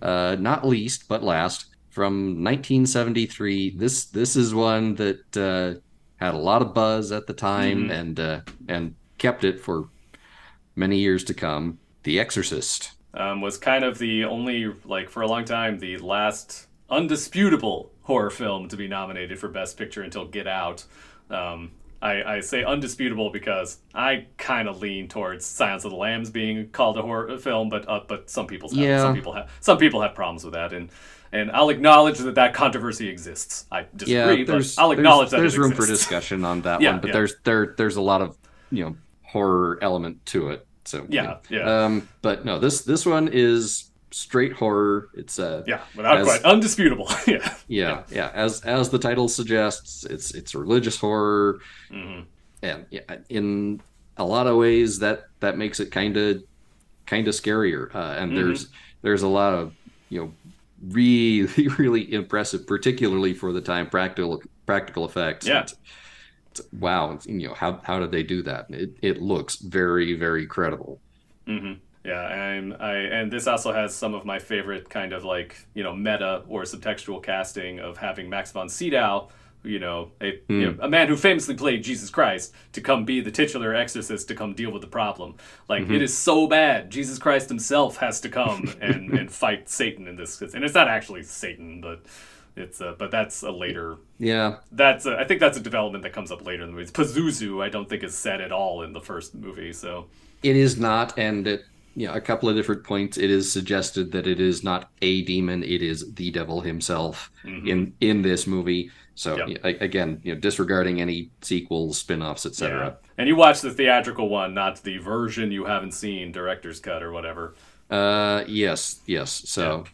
[SPEAKER 1] uh, not least but last, from 1973. This this is one that uh, had a lot of buzz at the time and uh, and kept it for many years to come. The Exorcist.
[SPEAKER 2] Um, was kind of the only like for a long time the last undisputable horror film to be nominated for Best Picture until Get Out. Um, I, I say undisputable because I kind of lean towards Silence of the Lambs being called a horror film, but uh, but some people have,
[SPEAKER 1] Yeah.
[SPEAKER 2] some people have some people have problems with that, and and I'll acknowledge that that controversy exists. I
[SPEAKER 1] Yeah,
[SPEAKER 2] disagree,
[SPEAKER 1] there's
[SPEAKER 2] but I'll acknowledge
[SPEAKER 1] there's,
[SPEAKER 2] that
[SPEAKER 1] there's room for discussion on that
[SPEAKER 2] Yeah,
[SPEAKER 1] one, but
[SPEAKER 2] yeah.
[SPEAKER 1] there's there there's a lot of you know horror element to it. So
[SPEAKER 2] Yeah, yeah.
[SPEAKER 1] Um, but no, this this one is straight horror. It's uh,
[SPEAKER 2] Yeah, without
[SPEAKER 1] As-
[SPEAKER 2] question, undisputable. yeah.
[SPEAKER 1] yeah, yeah. As as the title suggests, it's it's religious horror,
[SPEAKER 2] hmm
[SPEAKER 1] and yeah, in a lot of ways that that makes it kind of kind of scarier. Uh, and
[SPEAKER 2] Mhm.
[SPEAKER 1] there's there's a lot of you know really really impressive, particularly for the time practical practical effects.
[SPEAKER 2] Yeah.
[SPEAKER 1] It's- it's- wow, it's, you know how how did they do that? It it looks very very credible.
[SPEAKER 2] hmm Yeah, and I and this also has some of my favorite kind of like you know meta or subtextual casting of having Max von Sydow, you know, a you know, a man who famously played Jesus Christ, to come be the titular exorcist to come deal with the problem. Like it is so bad, Jesus Christ himself has to come and and fight Satan in this, and it's not actually Satan, but. It's uh, but that's a later
[SPEAKER 1] Yeah,
[SPEAKER 2] that's a, I think that's a development that comes up later in the movie. Pazuzu I don't think is said at all in the first movie, so
[SPEAKER 1] it is not, and at know, a couple of different points, it is suggested that it is not a demon; it is the devil himself in in this movie. So
[SPEAKER 2] Yep.
[SPEAKER 1] yeah, again, you know, disregarding any sequels, spin-offs,
[SPEAKER 2] Yeah.
[SPEAKER 1] etc.
[SPEAKER 2] And you watch the theatrical one, not the version you haven't seen, director's cut or whatever.
[SPEAKER 1] Uh, yes, yes. So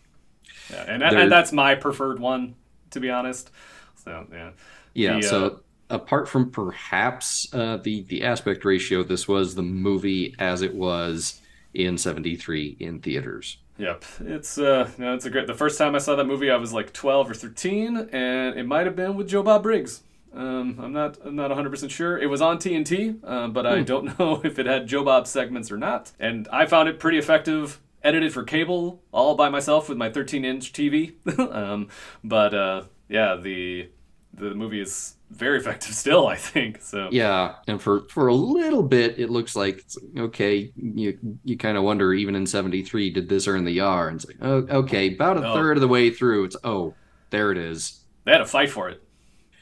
[SPEAKER 2] Yeah. And, that,
[SPEAKER 1] There-
[SPEAKER 2] and that's my preferred one, to be honest. So, yeah.
[SPEAKER 1] yeah,
[SPEAKER 2] The,
[SPEAKER 1] so
[SPEAKER 2] uh,
[SPEAKER 1] apart from perhaps uh, the the aspect ratio, this was the movie as it was in '73 in theaters.
[SPEAKER 2] Yep. It's, uh, no, it's a great. The first time I saw that movie, I was like 12 or 13, and it might have been with Joe Bob Briggs. Um, I'm not, I'm not 100% sure. It was on TNT, uh, but I don't know if it had Joe Bob segments or not. And I found it pretty effective. Edited for cable, all by myself with my 13-inch TV. um, but uh, yeah, the the movie is very effective still. I think so.
[SPEAKER 1] Yeah, and for for a little bit, it looks like it's, okay. You you kind of wonder, even in '73, did this earn the R? And it's like, oh, okay, about a
[SPEAKER 2] Oh.
[SPEAKER 1] third of the way through, it's oh, there it is.
[SPEAKER 2] They had to fight for it.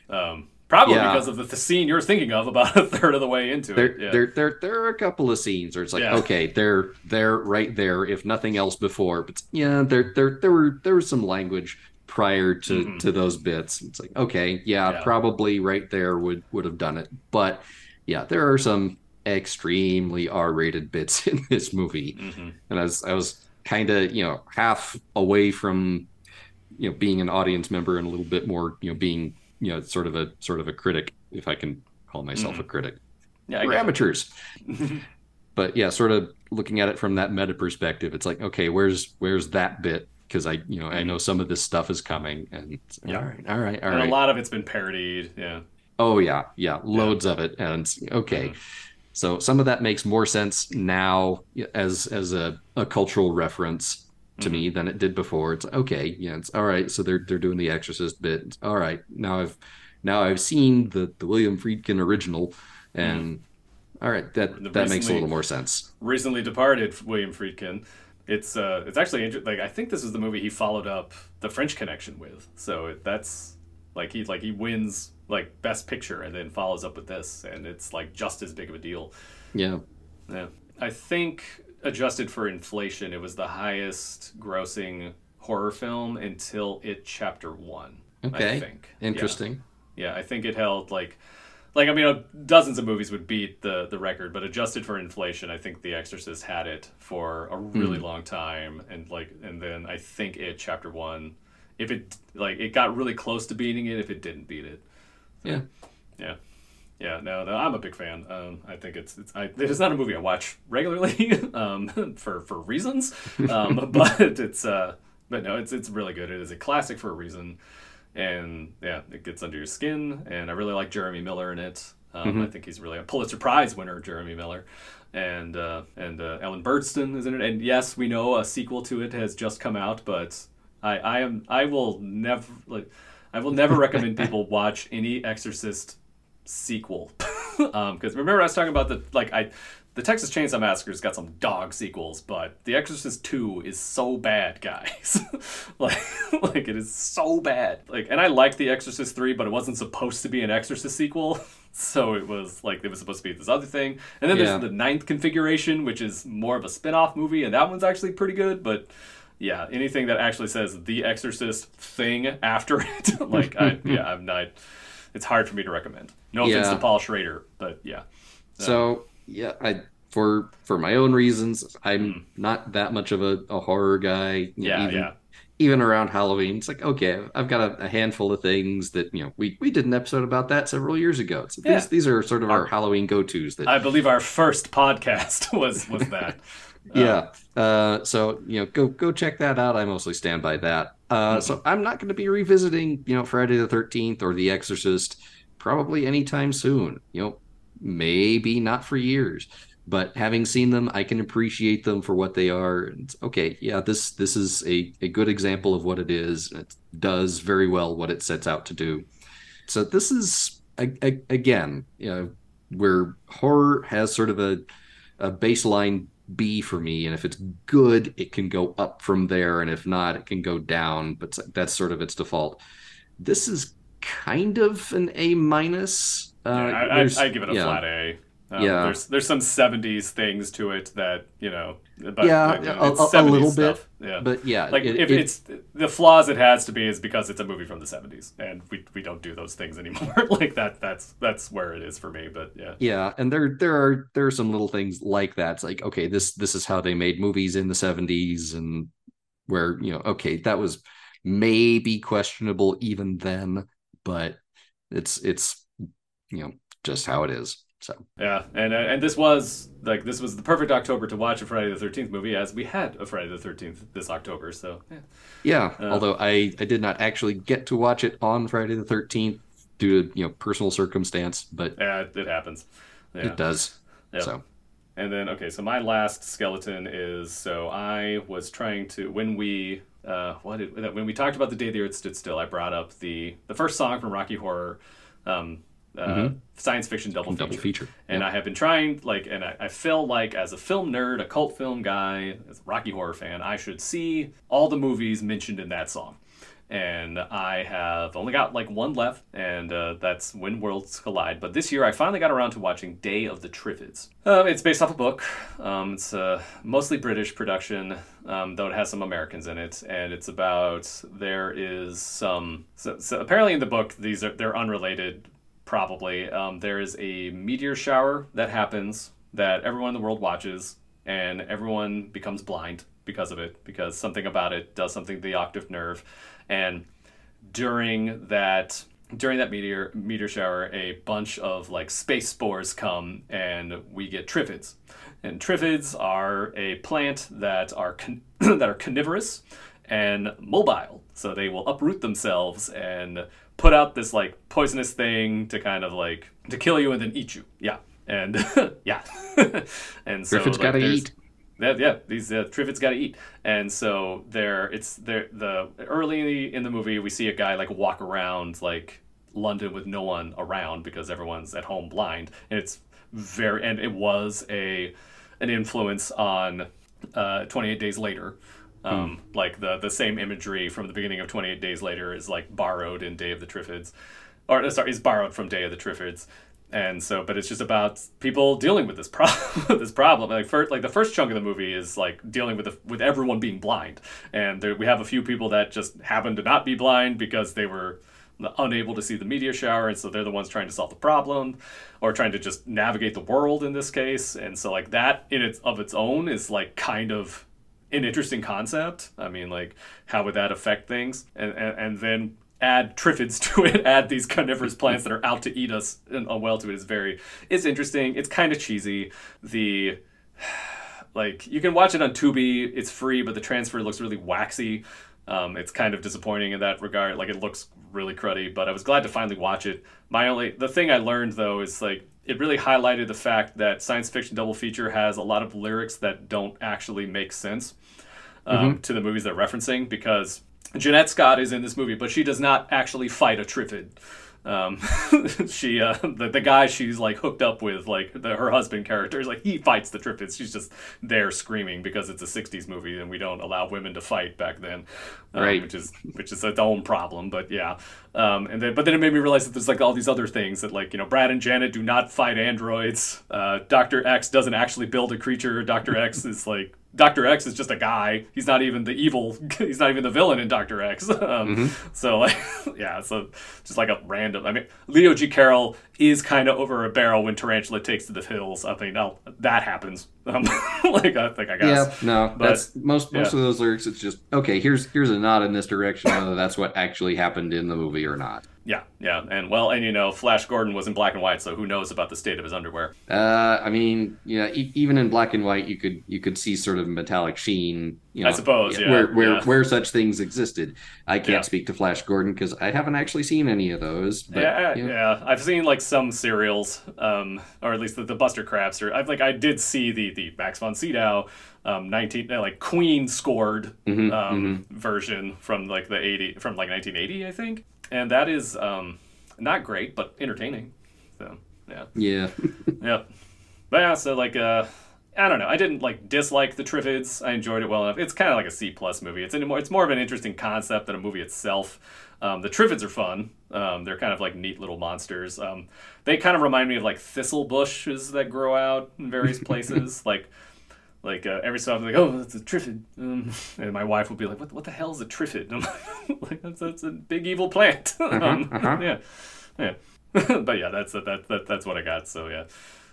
[SPEAKER 2] Um, probably
[SPEAKER 1] Yeah.
[SPEAKER 2] because of the, the scene you're thinking of about a third of the way into
[SPEAKER 1] There
[SPEAKER 2] it. Yeah.
[SPEAKER 1] there there there are a couple of scenes where it's like,
[SPEAKER 2] Yeah.
[SPEAKER 1] okay, they're they're right there, if nothing else before. But yeah, there there there were there was some language prior to
[SPEAKER 2] Mhm.
[SPEAKER 1] to those bits. It's like, okay, yeah,
[SPEAKER 2] Yeah.
[SPEAKER 1] probably right there would would have done it. But yeah, there are some extremely R-rated bits in this movie.
[SPEAKER 2] hmm
[SPEAKER 1] and I was I was kind of you know half away from you know being an audience member and a little bit more you know being you know sort of a sort of a critic if I can call myself a critic.
[SPEAKER 2] Yeah,
[SPEAKER 1] We're amateurs, but yeah, sort of looking at it from that meta perspective, it's like okay, where's where's that bit? Because I you know I know mm-hmm. some of this stuff is coming, and
[SPEAKER 2] Yeah.
[SPEAKER 1] all right, all right, all
[SPEAKER 2] and
[SPEAKER 1] right.
[SPEAKER 2] a lot of it's been parodied. Yeah.
[SPEAKER 1] Oh yeah, yeah, loads of it, and okay.
[SPEAKER 2] Mhm.
[SPEAKER 1] So some of that makes more sense now as as a, a cultural reference to me mm-hmm. than it did before. It's okay, yeah, it's all right. So they're they're doing the Exorcist bit. It's all right. Now I've now I've seen the the William Friedkin original, and mm-hmm. all right, that that makes a little more sense.
[SPEAKER 2] Recently departed William Friedkin. It's uh, it's actually inter- like I think this is the movie he followed up The French Connection with. So it, that's like he like he wins like Best Picture and then follows up with this, and it's like just as big of a deal.
[SPEAKER 1] Yeah,
[SPEAKER 2] Yeah. I think adjusted for inflation, it was the highest grossing horror film until it chapter one. I
[SPEAKER 1] okay,
[SPEAKER 2] think. Yeah.
[SPEAKER 1] interesting.
[SPEAKER 2] Yeah, I think it held like, like I mean, uh, dozens of movies would beat the the record, but adjusted for inflation, I think The Exorcist had it for a really
[SPEAKER 1] Hmm.
[SPEAKER 2] long time, and like, and then I think it chapter one, if it like it got really close to beating it, if it didn't beat it.
[SPEAKER 1] Yeah,
[SPEAKER 2] Yeah. Yeah, no, no, I'm a big fan. Um, I think it's it's I, it's not a movie I watch regularly um, for for reasons, um, but it's uh, but no, it's it's really good. It is a classic for a reason, and yeah, it gets under your skin. And I really like Jeremy Miller in it. Um, I think he's really a Pulitzer Prize winner, Jeremy Miller, and uh, and uh, Ellen Burstyn is in it. And yes, we know a sequel to it has just come out, but I I am I will never like I will never recommend people watch any Exorcist sequel because remember I was talking about the like I the Texas Chainsaw Massacre's got some dog sequels, but The Exorcist 2 is so bad, guys. like like it is so bad. Like and I liked The Exorcist 3, but it wasn't supposed to be an Exorcist sequel. So it was like it was supposed to be this other thing. And then
[SPEAKER 1] Yeah.
[SPEAKER 2] there's the ninth configuration, which is more of a spin-off movie, and that one's actually pretty good, but yeah, anything that actually says the Exorcist thing after it, like I yeah, I'm not it's hard for me to recommend. No offense
[SPEAKER 1] Yeah.
[SPEAKER 2] to Paul Schrader, but yeah.
[SPEAKER 1] So yeah, I for for my own reasons, I'm not that much of a, a horror guy.
[SPEAKER 2] Yeah,
[SPEAKER 1] even,
[SPEAKER 2] yeah.
[SPEAKER 1] Even around Halloween, it's like okay, I've got a, a handful of things that you know we we did an episode about that several years ago. So these
[SPEAKER 2] Yeah.
[SPEAKER 1] these are sort of our Halloween go tos that
[SPEAKER 2] I believe our first podcast was was that.
[SPEAKER 1] yeah. Uh, so you know, go go check that out. I mostly stand by that. Uh, So I'm not going to be revisiting you know Friday the Thirteenth or The Exorcist probably anytime soon. You know, maybe not for years. But having seen them, I can appreciate them for what they are. And okay, yeah, this this is a, a good example of what it is. It does very well what it sets out to do. So this is again, you know, where horror has sort of a a baseline B for me, and if it's good, it can go up from there, and if not, it can go down. But that's sort of its default. This is kind of an A minus. Uh,
[SPEAKER 2] Yeah, I, I, give it a
[SPEAKER 1] yeah.
[SPEAKER 2] flat A. Um,
[SPEAKER 1] Yeah.
[SPEAKER 2] there's there's some '70s things to it that you know, but
[SPEAKER 1] Yeah,
[SPEAKER 2] like,
[SPEAKER 1] a-
[SPEAKER 2] it's
[SPEAKER 1] a- little
[SPEAKER 2] stuff. Yeah,
[SPEAKER 1] But yeah,
[SPEAKER 2] like
[SPEAKER 1] it-
[SPEAKER 2] if
[SPEAKER 1] it-
[SPEAKER 2] it's the flaws it has to be is because it's a movie from the '70s, and we, we don't do those things anymore. like that that's that's where it is for me. But yeah,
[SPEAKER 1] Yeah, and there there are there are some little things like that. It's like, okay, this this is how they made movies in the 70s and where, you know, okay, that was maybe questionable even then, but it's it's you know, just how it is. So,
[SPEAKER 2] yeah, and uh, and this was like this was the perfect October to watch a Friday the Thirteenth movie, as we had a Friday the Thirteenth this October. So yeah.
[SPEAKER 1] yeah,
[SPEAKER 2] Uh,
[SPEAKER 1] although I I did not actually get to watch it on Friday the 13th due to, you know, personal circumstance, but
[SPEAKER 2] Yeah, it happens. Yeah.
[SPEAKER 1] it does.
[SPEAKER 2] Yeah.
[SPEAKER 1] So,
[SPEAKER 2] And then okay, so my last skeleton is so I was trying to when we uh what did when we talked about the day the earth stood still, I brought up the the first song from Rocky Horror um uh, science fiction double feature.
[SPEAKER 1] double feature.
[SPEAKER 2] And I have been trying, like, and I, I feel like as a film nerd, a cult film guy, as a Rocky Horror fan, I should see all the movies mentioned in that song. And I have only got like one left, and uh, that's When Worlds Collide. But this year, I finally got around to watching Day of the Triffids. Um, it's based off a book. Um, it's a mostly British production, um, though it has some Americans in it. And it's about there is some. So, so apparently, in the book, these are they're unrelated probably. Um, there is a meteor shower that happens that everyone in the world watches, and everyone becomes blind because of it, because something about it does something to the optic nerve. And during that during that meteor meteor shower, a bunch of like space spores come, and we get triffids. And triffids are a plant that are con- that are carnivorous and mobile, so they will uproot themselves and put out this like poisonous thing to kind of like to kill you and then eat you. Yeah, and yeah, and so
[SPEAKER 1] Triffids
[SPEAKER 2] like,
[SPEAKER 1] gotta eat.
[SPEAKER 2] yeah, yeah. These uh, triffids got to eat, and so there. It's there. The early in the, in the movie, we see a guy like walk around like London with no one around because everyone's at home blind, and it's very. And it was a an influence on uh, Twenty Eight Days Later. Um, Like the the same imagery from the beginning of Twenty Eight Days Later is like borrowed in Day of the Triffids, or uh, sorry, is borrowed from Day of the Triffids. And so but it's just about people dealing with this problem this problem. Like first like the first chunk of the movie is like dealing with the, with everyone being blind. And there, we have a few people that just happen to not be blind because they were unable to see the meteor shower and so they're the ones trying to solve the problem or trying to just navigate the world in this case. And so like that in its of its own is like kind of an interesting concept i mean like how would that affect things and and, and then add triffids to it, add these carnivorous plants that are out to eat us and uh, well to it is very it's interesting. It's kind of cheesy. The like you can watch it on Tubi, it's free, but the transfer looks really waxy. Um, it's kind of disappointing in that regard. Like it looks really cruddy, but I was glad to finally watch it. My only the thing I learned though is like it really highlighted the fact that science fiction double feature has a lot of lyrics that don't actually make sense um, to the movies they're referencing because Janette Scott is in this movie, but she does not actually fight a Triffid. Um, she, uh, the, the guy she's like hooked up with, like the, her husband character, is like he fights the Triffids. She's just there screaming because it's a '60s movie and we don't allow women to fight back then, um,
[SPEAKER 1] Right.
[SPEAKER 2] Which is which is its own problem. But yeah, um, and then but then it made me realize that there's like all these other things that like you know Brad and Janet do not fight androids. Uh, Doctor X doesn't actually build a creature. Doctor X is like. Doctor X is just a guy. He's not even the evil. He's not even the villain in Doctor X. Um, So like, yeah. So just like a random. I mean, Leo G. Carroll is kind of over a barrel when Tarantula takes to the hills. I think now that happens. Um, like I think I guess.
[SPEAKER 1] Yeah, no,
[SPEAKER 2] But-
[SPEAKER 1] that's most most
[SPEAKER 2] yeah.
[SPEAKER 1] of those lyrics. It's just okay. Here's here's a nod in this direction, whether that's what actually happened in the movie or not.
[SPEAKER 2] Yeah, yeah, and well, and you know, Flash Gordon was in black and white, so who knows about the state of his underwear?
[SPEAKER 1] Uh, I mean, yeah, e- even in black and white, you could you could see sort of metallic sheen. You know,
[SPEAKER 2] I suppose, yeah,
[SPEAKER 1] where where
[SPEAKER 2] yeah.
[SPEAKER 1] where such things existed. I can't
[SPEAKER 2] Yeah.
[SPEAKER 1] speak to Flash Gordon because I haven't actually seen any of those. But
[SPEAKER 2] yeah,
[SPEAKER 1] you know,
[SPEAKER 2] yeah, I've seen like some serials, um, or at least the, the Buster Crabbes, or I've like I did see the the Max von Sydow, um, nineteen uh, like Queen scored
[SPEAKER 1] Mhm,
[SPEAKER 2] um, version from like the eighty from like nineteen eighty, I think, and that is um, not great but entertaining. So yeah.
[SPEAKER 1] yeah,
[SPEAKER 2] Yep. But yeah, so like uh I don't know. I didn't like dislike the Triffids. I enjoyed it well enough. It's kind of like a C plus movie. It's more. It's more of an interesting concept than a movie itself. Um, the Triffids are fun. Um, they're kind of like neat little monsters. Um, they kind of remind me of like thistle bushes that grow out in various places. like, like uh, every so often, like, oh, that's a Triffid. Um, and my wife would be like, what, what the hell is a Triffid? I'm like, that's, that's a big evil plant. um,
[SPEAKER 1] uh-huh.
[SPEAKER 2] Yeah, yeah. but yeah, that's that, that that's what I got. So yeah,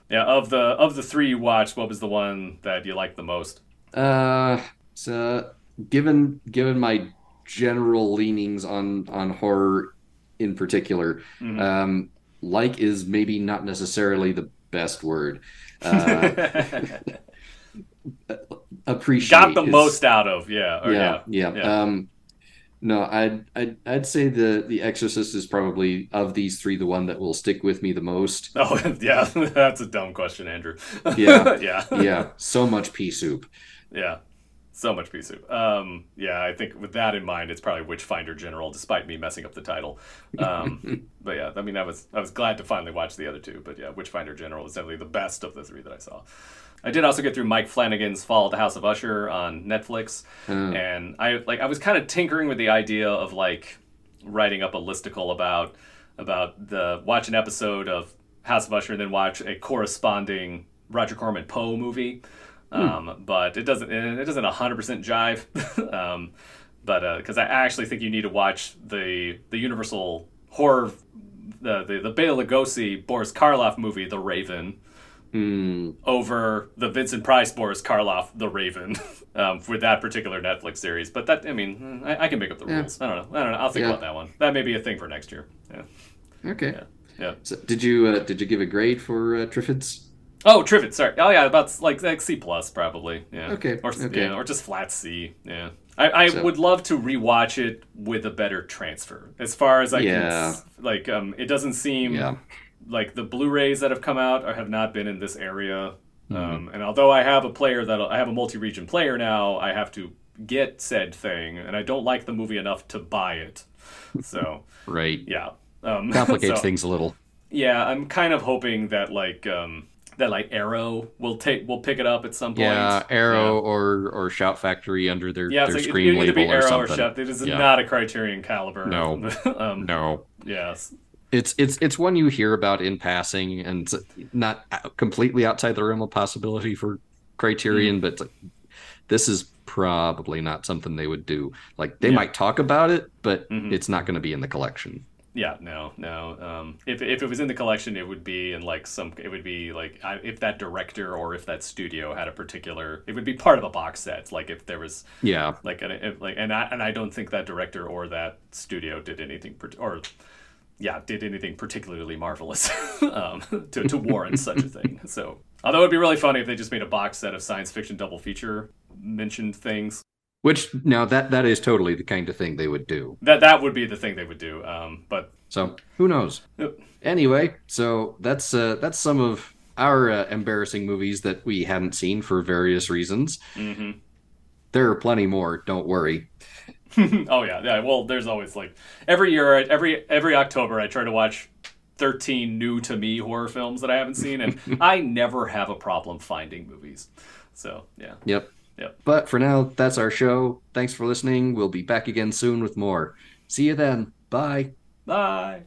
[SPEAKER 2] yeah. Of the of the three you watched, what was the one that you liked the most?
[SPEAKER 1] Uh, so given given my general leanings on on horror in particular,
[SPEAKER 2] Mhm.
[SPEAKER 1] um, like is maybe not necessarily the best word. Uh, appreciate
[SPEAKER 2] Got the
[SPEAKER 1] is-
[SPEAKER 2] most out of yeah, or
[SPEAKER 1] yeah,
[SPEAKER 2] yeah,
[SPEAKER 1] yeah.
[SPEAKER 2] yeah.
[SPEAKER 1] Um, no, I'd, I'd I'd say the the Exorcist is probably of these three the one that will stick with me the most.
[SPEAKER 2] Oh yeah, that's a dumb question, Andrew.
[SPEAKER 1] Yeah.
[SPEAKER 2] yeah,
[SPEAKER 1] Yeah, so much pea soup.
[SPEAKER 2] yeah. So much pea soup. Um, yeah, I think with that in mind, it's probably Witchfinder General, despite me messing up the title. Um, but yeah, I mean, I was I was glad to finally watch the other two. But yeah, Witchfinder General is definitely the best of the three that I saw. I did also get through Mike Flanagan's Fall of the House of Usher on Netflix,
[SPEAKER 1] Uh,
[SPEAKER 2] and I like I was kind of tinkering with the idea of like writing up a listicle about about the watch an episode of House of Usher and then watch a corresponding Roger Corman Poe movie. Um, but it doesn't it doesn't 100% jive. um, but because I actually think you need to watch the the Universal horror the the, the Bela Lugosi Boris Karloff movie The Raven
[SPEAKER 1] hmm,
[SPEAKER 2] over the Vincent Price Boris Karloff The Raven um, for that particular Netflix series. But that I mean I, I can make up the
[SPEAKER 1] Yeah.
[SPEAKER 2] rules. I don't know. I don't know. I'll think
[SPEAKER 1] Yeah.
[SPEAKER 2] about that one. That may be a thing for next year. Yeah.
[SPEAKER 1] okay.
[SPEAKER 2] Yeah. Yeah.
[SPEAKER 1] So did you uh, did you give a grade for uh, Triffids?
[SPEAKER 2] Oh, Trivet. Sorry. Oh, yeah. About like like C plus probably. Yeah.
[SPEAKER 1] Okay,
[SPEAKER 2] Or
[SPEAKER 1] okay.
[SPEAKER 2] yeah, or just flat C. Yeah. I, I
[SPEAKER 1] So-
[SPEAKER 2] would love to rewatch it with a better transfer. As far as I can,
[SPEAKER 1] Yeah.
[SPEAKER 2] s- like um, it doesn't seem
[SPEAKER 1] Yeah.
[SPEAKER 2] Like the Blu-rays that have come out or have not been in this area.
[SPEAKER 1] Mm-hmm.
[SPEAKER 2] Um, and although I have a player that I have a multi-region player now, I have to get said thing, and I don't like the movie enough to buy it. So
[SPEAKER 1] Right.
[SPEAKER 2] yeah, um,
[SPEAKER 1] Complicates
[SPEAKER 2] so-
[SPEAKER 1] things a little.
[SPEAKER 2] yeah, I'm kind of hoping that like um that like Arrow will take will pick it up at some point.
[SPEAKER 1] Yeah, Arrow or or Shout Factory under their
[SPEAKER 2] Yeah,
[SPEAKER 1] their
[SPEAKER 2] like,
[SPEAKER 1] screen
[SPEAKER 2] it either
[SPEAKER 1] label
[SPEAKER 2] be
[SPEAKER 1] or
[SPEAKER 2] Arrow or
[SPEAKER 1] something.
[SPEAKER 2] Chef. It is
[SPEAKER 1] Yeah.
[SPEAKER 2] not a Criterion caliber.
[SPEAKER 1] No.
[SPEAKER 2] um,
[SPEAKER 1] No,
[SPEAKER 2] Yes.
[SPEAKER 1] It's it's it's one you hear about in passing, and not completely outside the realm of possibility for Criterion,
[SPEAKER 2] Mm.
[SPEAKER 1] but like, this is probably not something they would do. Like they
[SPEAKER 2] Yeah.
[SPEAKER 1] might talk about it, but
[SPEAKER 2] Mhm.
[SPEAKER 1] it's not going to be in the collection.
[SPEAKER 2] Yeah. No. No. Um, if if it was in the collection, it would be in like some. It would be like I, if that director or if that studio had a particular. It would be part of a box set. Like if there was
[SPEAKER 1] Yeah,
[SPEAKER 2] like an, if, like and I and I don't think that director or that studio did anything or yeah did anything particularly marvelous um, to to warrant such a thing. So although it'd be really funny if they just made a box set of science fiction double feature mentioned things.
[SPEAKER 1] which now that that is totally the kind of thing they would do.
[SPEAKER 2] That that would be the thing they would do. Um, but
[SPEAKER 1] So who knows?
[SPEAKER 2] Yep.
[SPEAKER 1] Anyway, so that's uh, that's some of our uh, embarrassing movies that we hadn't seen for various reasons.
[SPEAKER 2] mhm.
[SPEAKER 1] There are plenty more. Don't worry.
[SPEAKER 2] oh yeah, yeah. Well, there's always like every year, every every October, I try to watch 13 new to me horror films that I haven't seen, and I never have a problem finding movies. So yeah.
[SPEAKER 1] Yep.
[SPEAKER 2] Yep.
[SPEAKER 1] But for now, that's our show. Thanks for listening. We'll be back again soon with more. See you then. Bye.
[SPEAKER 2] Bye.